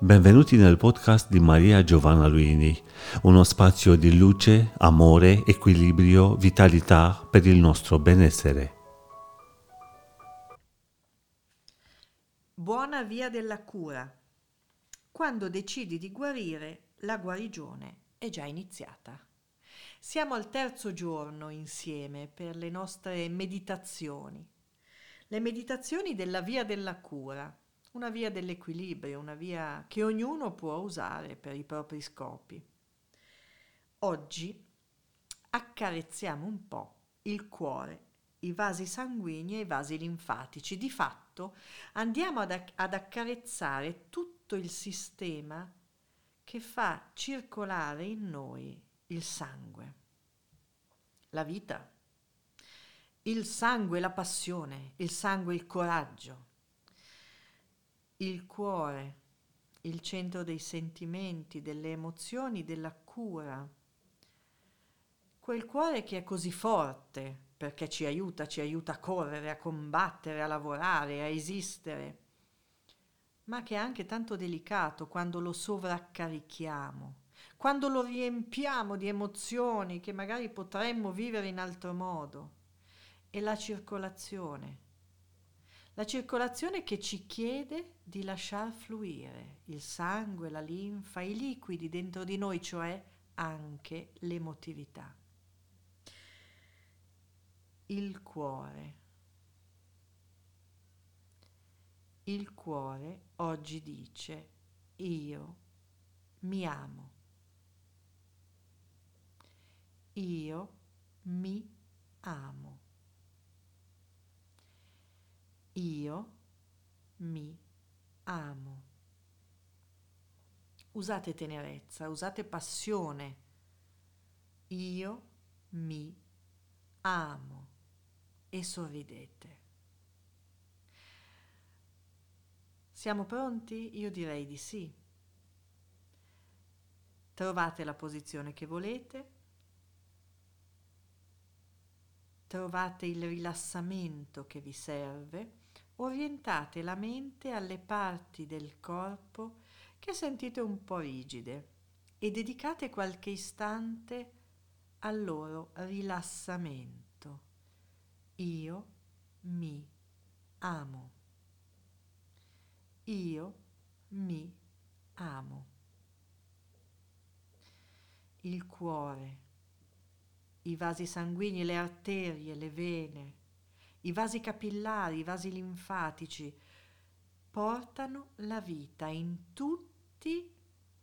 Benvenuti nel podcast di Maria Giovanna Luini, uno spazio di luce, amore, equilibrio, vitalità per il nostro benessere. Buona via della cura. Quando decidi di guarire, la guarigione è già iniziata. Siamo al terzo giorno insieme per le nostre meditazioni. Le meditazioni della via della cura una via dell'equilibrio, una via che ognuno può usare per i propri scopi. Oggi accarezziamo un po' il cuore, i vasi sanguigni e i vasi linfatici. Di fatto andiamo ad, acc- ad accarezzare tutto il sistema che fa circolare in noi il sangue, la vita, il sangue, la passione, il sangue, il coraggio, il cuore, il centro dei sentimenti, delle emozioni, della cura. Quel cuore che è così forte perché ci aiuta, ci aiuta a correre, a combattere, a lavorare, a esistere, ma che è anche tanto delicato quando lo sovraccarichiamo, quando lo riempiamo di emozioni che magari potremmo vivere in altro modo. E la circolazione, la circolazione che ci chiede di lasciar fluire il sangue, la linfa, i liquidi dentro di noi, cioè anche l'emotività. Il cuore. Il cuore oggi dice io mi amo. Io mi amo io mi amo. Usate tenerezza, usate passione. Io mi amo e sorridete. Siamo pronti? Io direi di sì. Trovate la posizione che volete, trovate il rilassamento che vi serve orientate la mente alle parti del corpo che sentite un po' rigide e dedicate qualche istante al loro rilassamento. Io mi amo. Io mi amo. Il cuore, i vasi sanguigni, le arterie, le vene, i vasi capillari, i vasi linfatici, portano la vita in tutti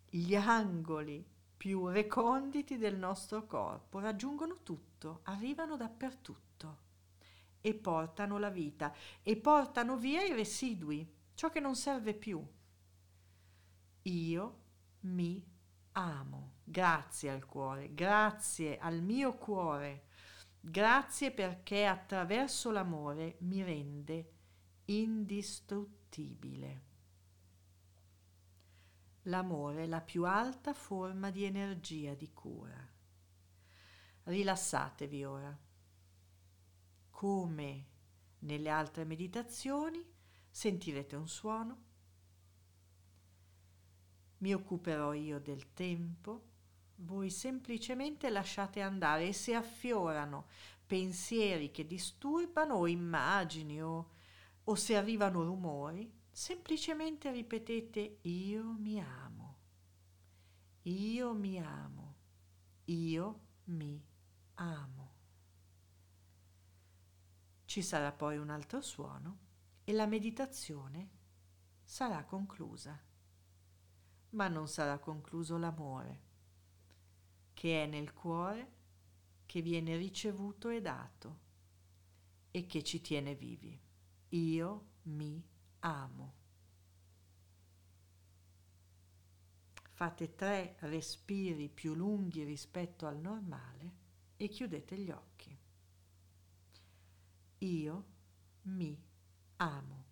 gli angoli più reconditi del nostro corpo, raggiungono tutto, arrivano dappertutto e portano la vita e portano via i residui, ciò che non serve più. Io mi amo, grazie al cuore, grazie al mio cuore Grazie perché attraverso l'amore mi rende indistruttibile. L'amore è la più alta forma di energia di cura. Rilassatevi ora. Come nelle altre meditazioni sentirete un suono. Mi occuperò io del tempo voi semplicemente lasciate andare e se affiorano pensieri che disturbano o immagini o, o se arrivano rumori, semplicemente ripetete io mi amo, io mi amo, io mi amo. Ci sarà poi un altro suono e la meditazione sarà conclusa. Ma non sarà concluso l'amore che è nel cuore, che viene ricevuto e dato e che ci tiene vivi. Io mi amo. Fate tre respiri più lunghi rispetto al normale e chiudete gli occhi. Io mi amo.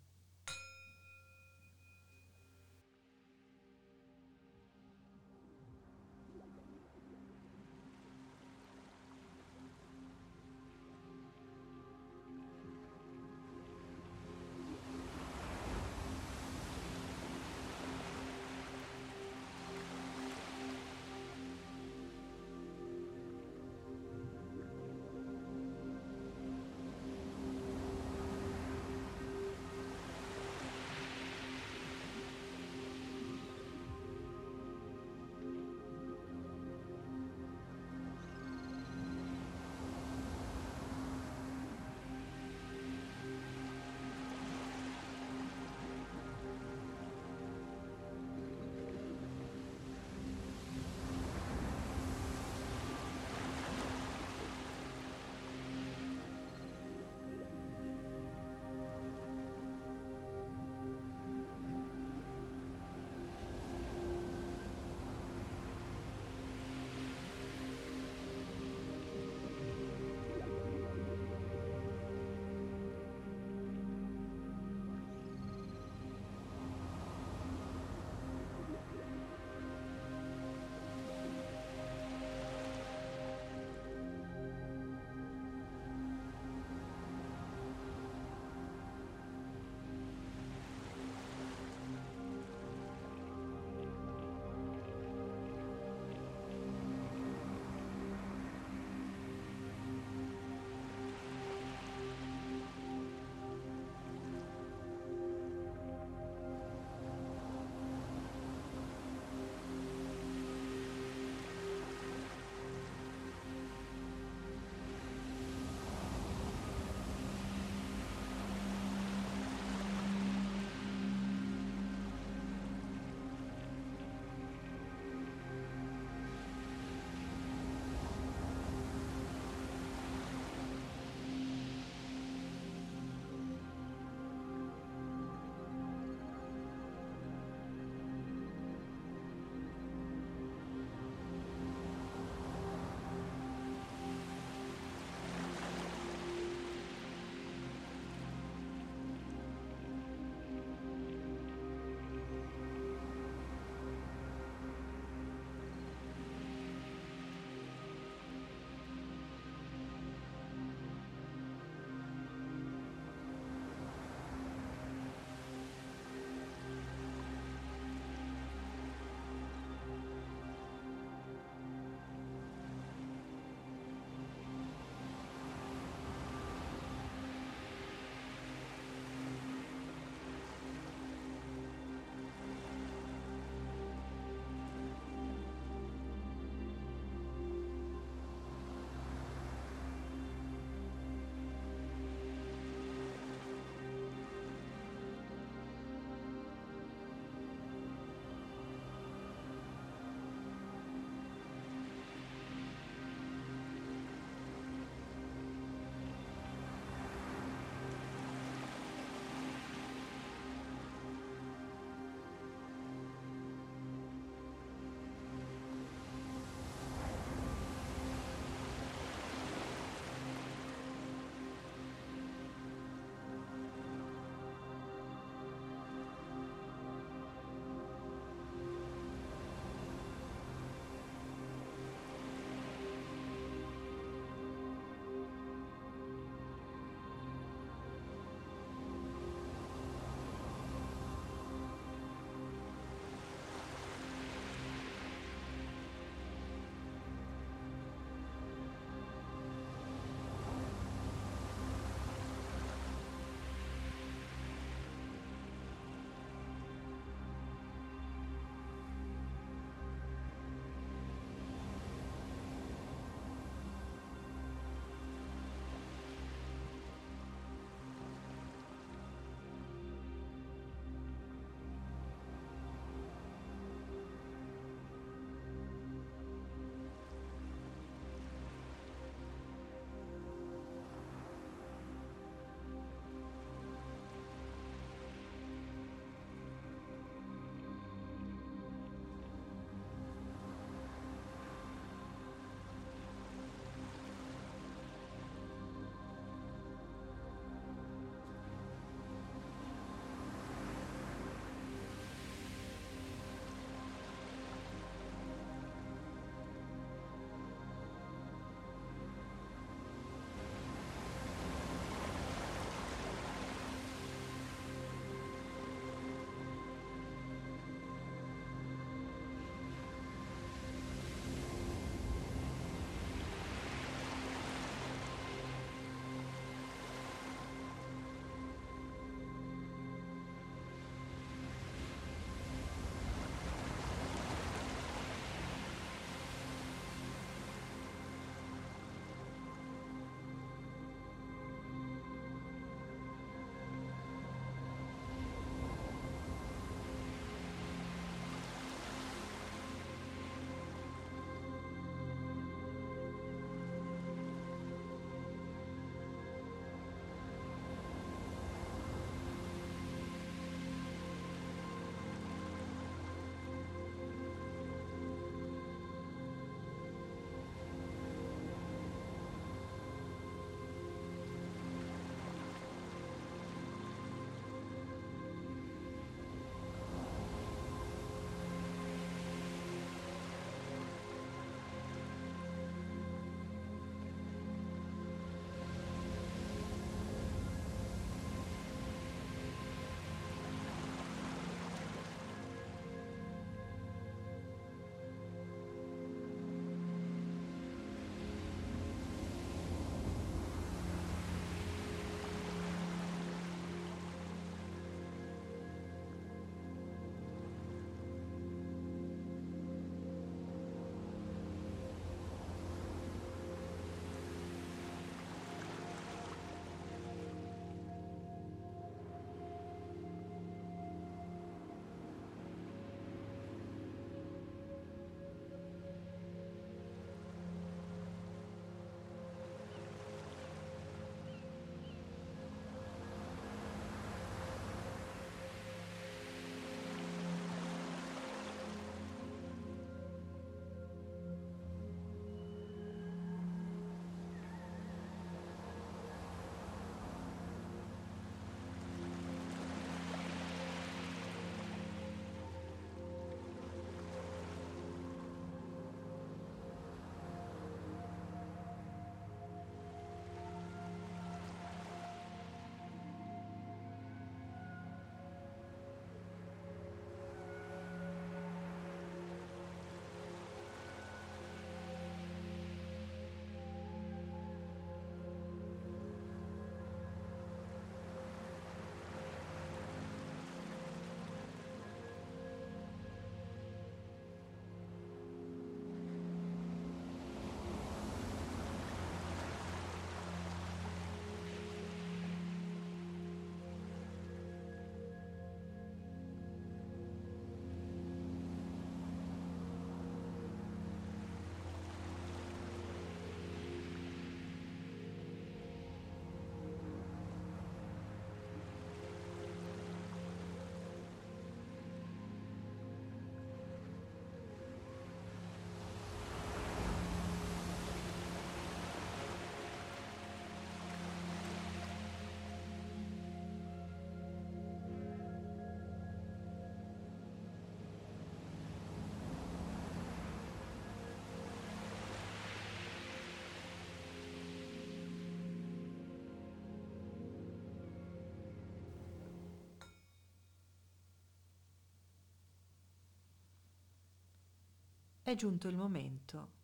È giunto il momento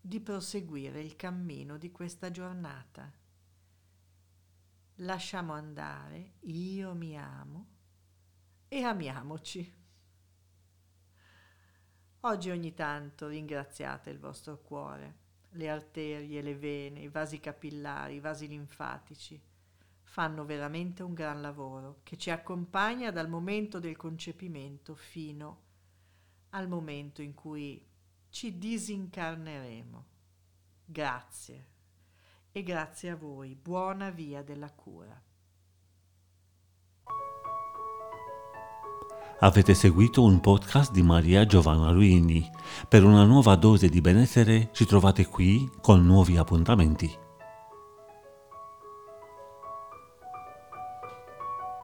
di proseguire il cammino di questa giornata. Lasciamo andare, io mi amo e amiamoci. Oggi ogni tanto ringraziate il vostro cuore, le arterie, le vene, i vasi capillari, i vasi linfatici. Fanno veramente un gran lavoro che ci accompagna dal momento del concepimento fino al momento in cui ci disincarneremo. Grazie e grazie a voi. Buona via della cura. Avete seguito un podcast di Maria Giovanna Luini. Per una nuova dose di benessere ci trovate qui con nuovi appuntamenti.